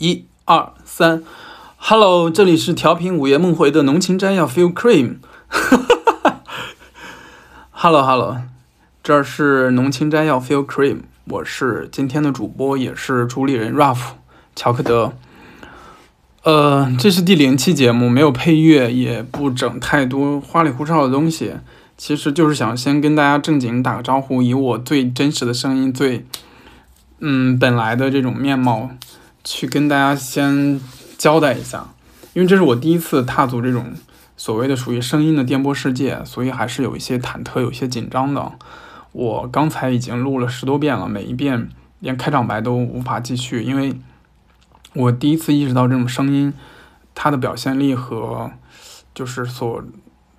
一二三，Hello，这里是调频午夜梦回的浓情摘要 Feel Cream。Hello Hello，这是浓情摘要 Feel Cream，我是今天的主播，也是主理人 Ruff 乔克德。呃，这是第零期节目，没有配乐，也不整太多花里胡哨的东西，其实就是想先跟大家正经打个招呼，以我最真实的声音，最嗯本来的这种面貌。去跟大家先交代一下，因为这是我第一次踏足这种所谓的属于声音的电波世界，所以还是有一些忐忑，有些紧张的。我刚才已经录了十多遍了，每一遍连开场白都无法继续，因为我第一次意识到这种声音它的表现力和就是所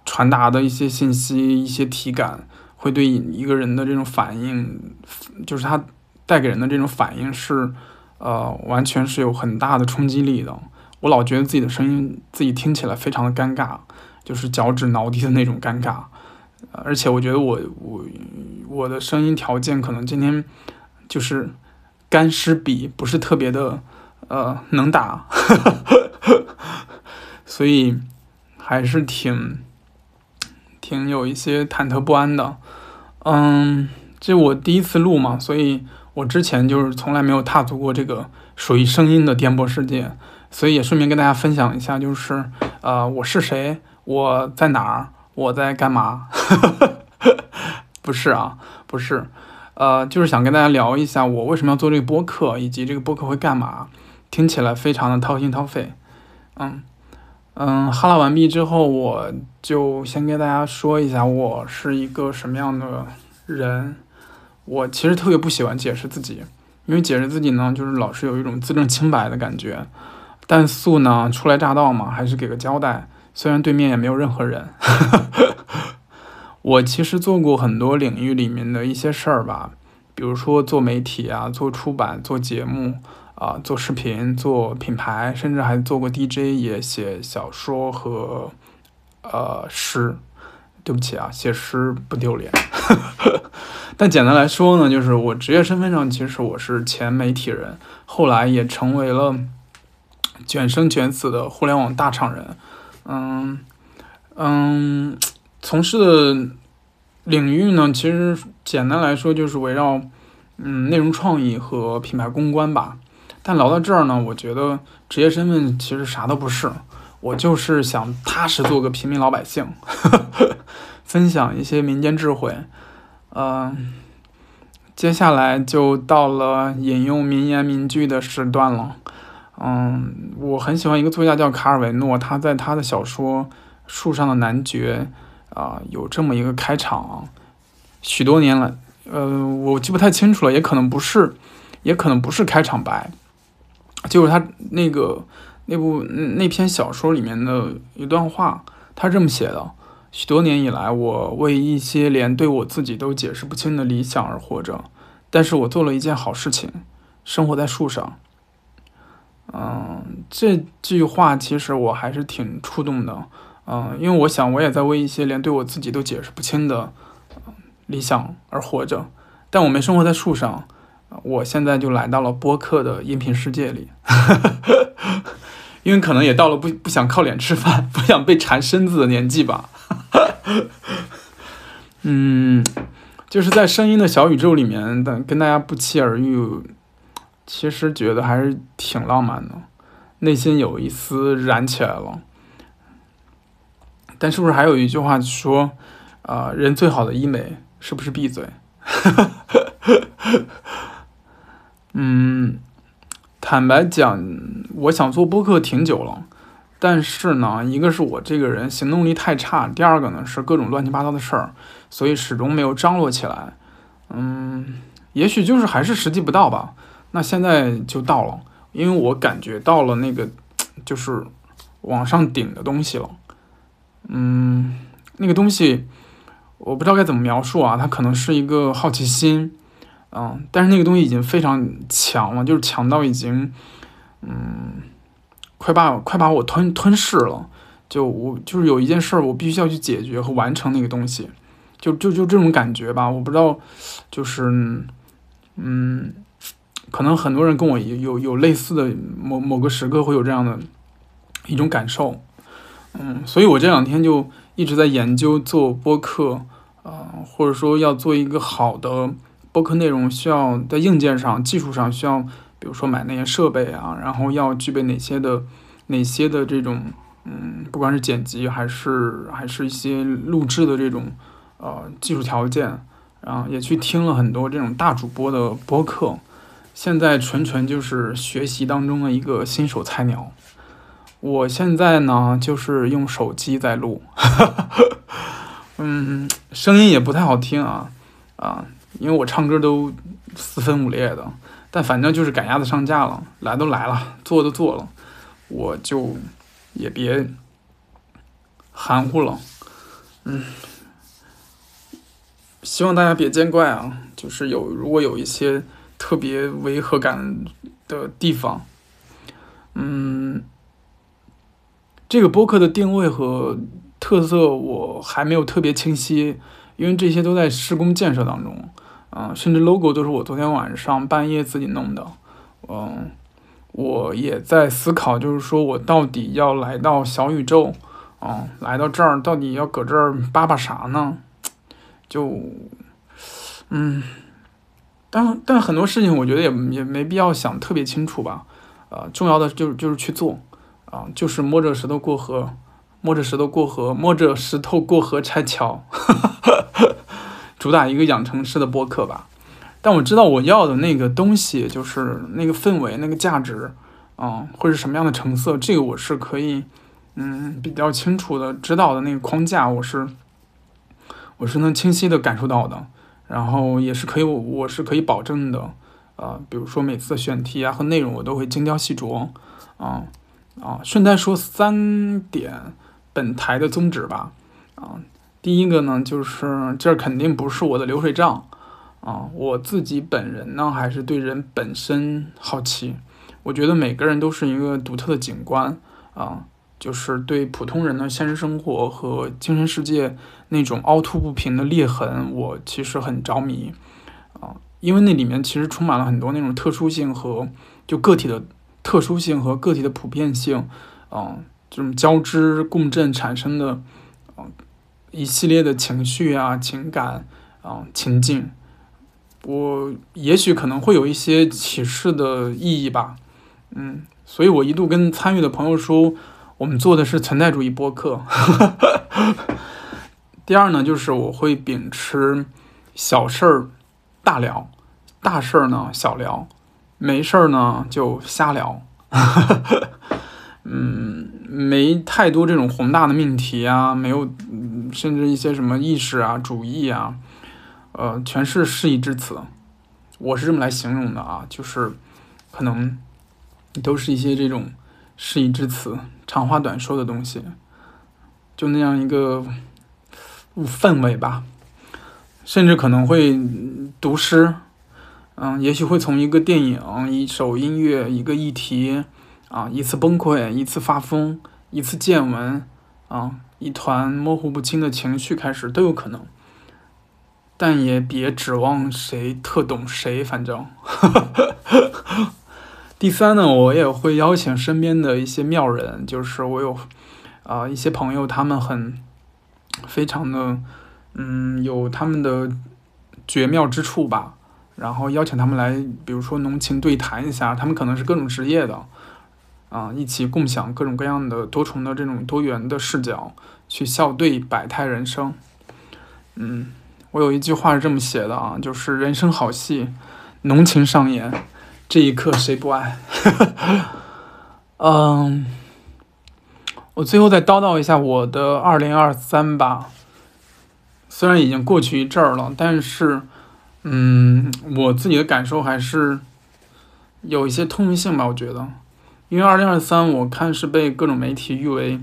传达的一些信息、一些体感，会对一个人的这种反应，就是它带给人的这种反应是。呃，完全是有很大的冲击力的。我老觉得自己的声音自己听起来非常的尴尬，就是脚趾挠地的那种尴尬。而且我觉得我我我的声音条件可能今天就是干湿比不是特别的呃能打，所以还是挺挺有一些忐忑不安的。嗯，这我第一次录嘛，所以。我之前就是从来没有踏足过这个属于声音的颠簸世界，所以也顺便跟大家分享一下，就是呃，我是谁，我在哪儿，我在干嘛？不是啊，不是，呃，就是想跟大家聊一下我为什么要做这个播客，以及这个播客会干嘛。听起来非常的掏心掏肺。嗯嗯，哈拉完毕之后，我就先跟大家说一下我是一个什么样的人。我其实特别不喜欢解释自己，因为解释自己呢，就是老是有一种自证清白的感觉。但素呢，初来乍到嘛，还是给个交代。虽然对面也没有任何人，我其实做过很多领域里面的一些事儿吧，比如说做媒体啊，做出版，做节目啊，做视频，做品牌，甚至还做过 DJ，也写小说和呃诗。对不起啊，写诗不丢脸。但简单来说呢，就是我职业身份上，其实我是前媒体人，后来也成为了卷生卷死的互联网大厂人。嗯嗯，从事的领域呢，其实简单来说就是围绕嗯内容创意和品牌公关吧。但聊到这儿呢，我觉得职业身份其实啥都不是，我就是想踏实做个平民老百姓，分享一些民间智慧。嗯，接下来就到了引用名言名句的时段了。嗯，我很喜欢一个作家叫卡尔维诺，他在他的小说《树上的男爵》啊有这么一个开场，许多年了，呃，我记不太清楚了，也可能不是，也可能不是开场白，就是他那个那部那篇小说里面的一段话，他这么写的。许多年以来，我为一些连对我自己都解释不清的理想而活着，但是我做了一件好事情，生活在树上。嗯，这句话其实我还是挺触动的，嗯，因为我想我也在为一些连对我自己都解释不清的理想而活着，但我没生活在树上，我现在就来到了播客的音频世界里。因为可能也到了不不想靠脸吃饭、不想被缠身子的年纪吧。嗯，就是在声音的小宇宙里面，但跟大家不期而遇，其实觉得还是挺浪漫的，内心有一丝燃起来了。但是不是还有一句话说，啊，人最好的医美是不是闭嘴？嗯。坦白讲，我想做播客挺久了，但是呢，一个是我这个人行动力太差，第二个呢是各种乱七八糟的事儿，所以始终没有张罗起来。嗯，也许就是还是时机不到吧。那现在就到了，因为我感觉到了那个就是往上顶的东西了。嗯，那个东西我不知道该怎么描述啊，它可能是一个好奇心。嗯，但是那个东西已经非常强了，就是强到已经，嗯，快把快把我吞吞噬了。就我就是有一件事，我必须要去解决和完成那个东西，就就就这种感觉吧。我不知道，就是，嗯，可能很多人跟我有有有类似的某某个时刻会有这样的一种感受，嗯，所以我这两天就一直在研究做播客，啊，或者说要做一个好的播客内容，需要在硬件上、技术上需要，比如说买那些设备啊，然后要具备哪些的哪些的这种，嗯，不管是剪辑还是还是一些录制的这种呃技术条件，然后也去听了很多这种大主播的播客。现在纯纯就是学习当中的一个新手菜鸟。我现在呢，就是用手机在录，嗯，声音也不太好听啊啊，因为我唱歌都四分五裂的。但反正就是赶鸭子上架了，来都来了，做都做了，我就也别含糊了，嗯，希望大家别见怪啊，就是有如果有一些。特别违和感的地方，嗯，这个播客的定位和特色我还没有特别清晰，因为这些都在施工建设当中，嗯，甚至 logo 都是我昨天晚上半夜自己弄的，嗯，我也在思考，就是说我到底要来到小宇宙，嗯，来到这儿到底要搁这儿叭叭啥呢？就，嗯。但但很多事情，我觉得也也没必要想特别清楚吧，呃，重要的就是就是去做，啊，就是摸着石头过河，摸着石头过河，摸着石头过河拆桥，主打一个养成式的播客吧。但我知道我要的那个东西，就是那个氛围、那个价值，啊，会是什么样的成色，这个我是可以，嗯，比较清楚的知道的那个框架，我是我是能清晰的感受到的。然后也是可以，我是可以保证的，呃，比如说每次的选题啊和内容，我都会精雕细琢，啊啊，顺带说三点本台的宗旨吧，啊，第一个呢就是这肯定不是我的流水账，啊，我自己本人呢还是对人本身好奇，我觉得每个人都是一个独特的景观，啊。就是对普通人的现实生活和精神世界那种凹凸不平的裂痕，我其实很着迷啊，因为那里面其实充满了很多那种特殊性和就个体的特殊性和个体的普遍性啊，这种交织共振产生的一系列的情绪啊、情感啊、情境，我也许可能会有一些启示的意义吧，嗯，所以我一度跟参与的朋友说。我们做的是存在主义播客。第二呢，就是我会秉持小事儿大聊，大事儿呢小聊，没事儿呢就瞎聊。嗯，没太多这种宏大的命题啊，没有，甚至一些什么意识啊、主义啊，呃，全是事已至此。我是这么来形容的啊，就是可能都是一些这种事已至此。长话短说的东西，就那样一个氛围吧，甚至可能会读诗，嗯，也许会从一个电影、一首音乐、一个议题啊，一次崩溃、一次发疯、一次见闻啊，一团模糊不清的情绪开始都有可能，但也别指望谁特懂谁，反正。第三呢，我也会邀请身边的一些妙人，就是我有啊一些朋友，他们很非常的嗯有他们的绝妙之处吧，然后邀请他们来，比如说浓情对谈一下，他们可能是各种职业的啊，一起共享各种各样的多重的这种多元的视角，去笑对百态人生。嗯，我有一句话是这么写的啊，就是人生好戏，浓情上演。这一刻谁不爱？嗯，我最后再叨叨一下我的二零二三吧。虽然已经过去一阵儿了，但是，嗯，我自己的感受还是有一些通性吧。我觉得，因为二零二三我看是被各种媒体誉为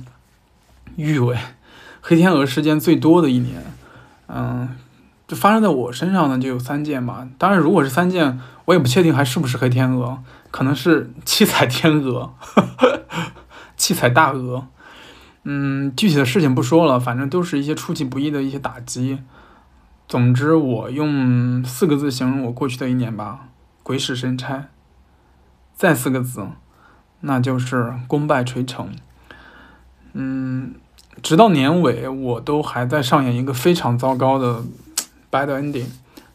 誉为黑天鹅事件最多的一年。嗯。就发生在我身上呢，就有三件吧。当然，如果是三件，我也不确定还是不是黑天鹅，可能是七彩天鹅，七彩大鹅。嗯，具体的事情不说了，反正都是一些出其不意的一些打击。总之，我用四个字形容我过去的一年吧：鬼使神差。再四个字，那就是功败垂成。嗯，直到年尾，我都还在上演一个非常糟糕的 bad ending，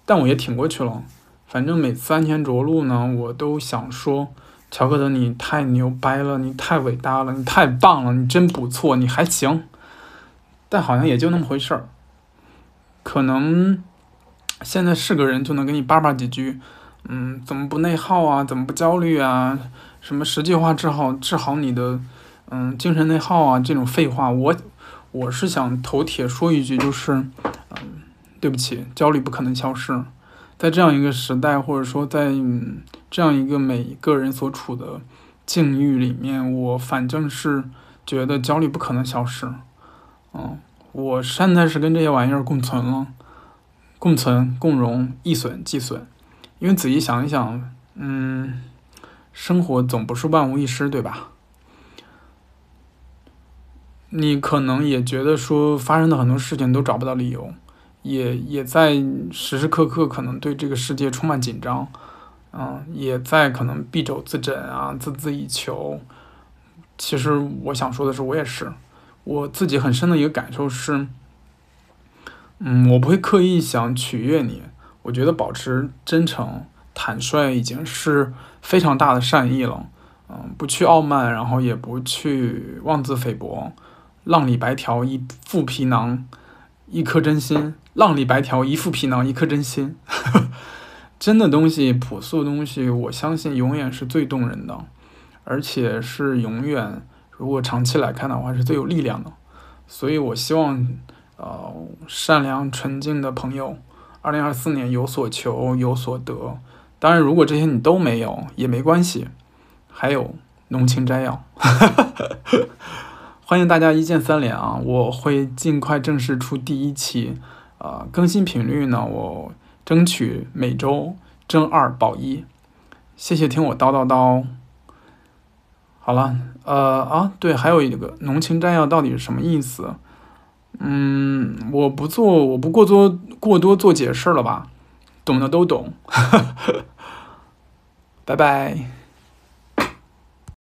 但我也挺过去了。反正每次安全着陆呢，我都想说，乔克德你太牛掰了，你太伟大了，你太棒了，你真不错，你还行。但好像也就那么回事儿，可能现在是个人就能给你叭叭几句，嗯，怎么不内耗啊？怎么不焦虑啊？什么实际化治好治好你的？嗯，精神内耗啊，这种废话，我我是想头铁说一句，就是，嗯，对不起，焦虑不可能消失，在这样一个时代，或者说在这样一个每一个人所处的境遇里面，我反正是觉得焦虑不可能消失。嗯，我现在是跟这些玩意儿共存了，共存共荣，易损即损。因为仔细想一想，嗯，生活总不是万无一失，对吧？你可能也觉得说发生的很多事情都找不到理由，也也在时时刻刻可能对这个世界充满紧张，嗯，也在可能敝帚自珍啊，孜孜以求。其实我想说的是，我也是，我自己很深的一个感受是，嗯，我不会刻意想取悦你，我觉得保持真诚、坦率已经是非常大的善意了，嗯，不去傲慢，然后也不去妄自菲薄。浪里白条，一副皮囊，一颗真心。浪里白条，一副皮囊，一颗真心。真的东西，朴素的东西，我相信永远是最动人的，而且是永远，如果长期来看的话，是最有力量的。所以我希望，呃，善良纯净的朋友，二零二四年有所求，有所得。当然，如果这些你都没有，也没关系。还有浓情摘要。欢迎大家一键三连啊！我会尽快正式出第一期，呃，更新频率呢，我争取每周争二保一。谢谢听我叨叨叨。好了，呃啊，对，还有一个浓情摘要到底是什么意思？嗯，我不做，我不过多过多做解释了吧，懂的都懂。拜拜。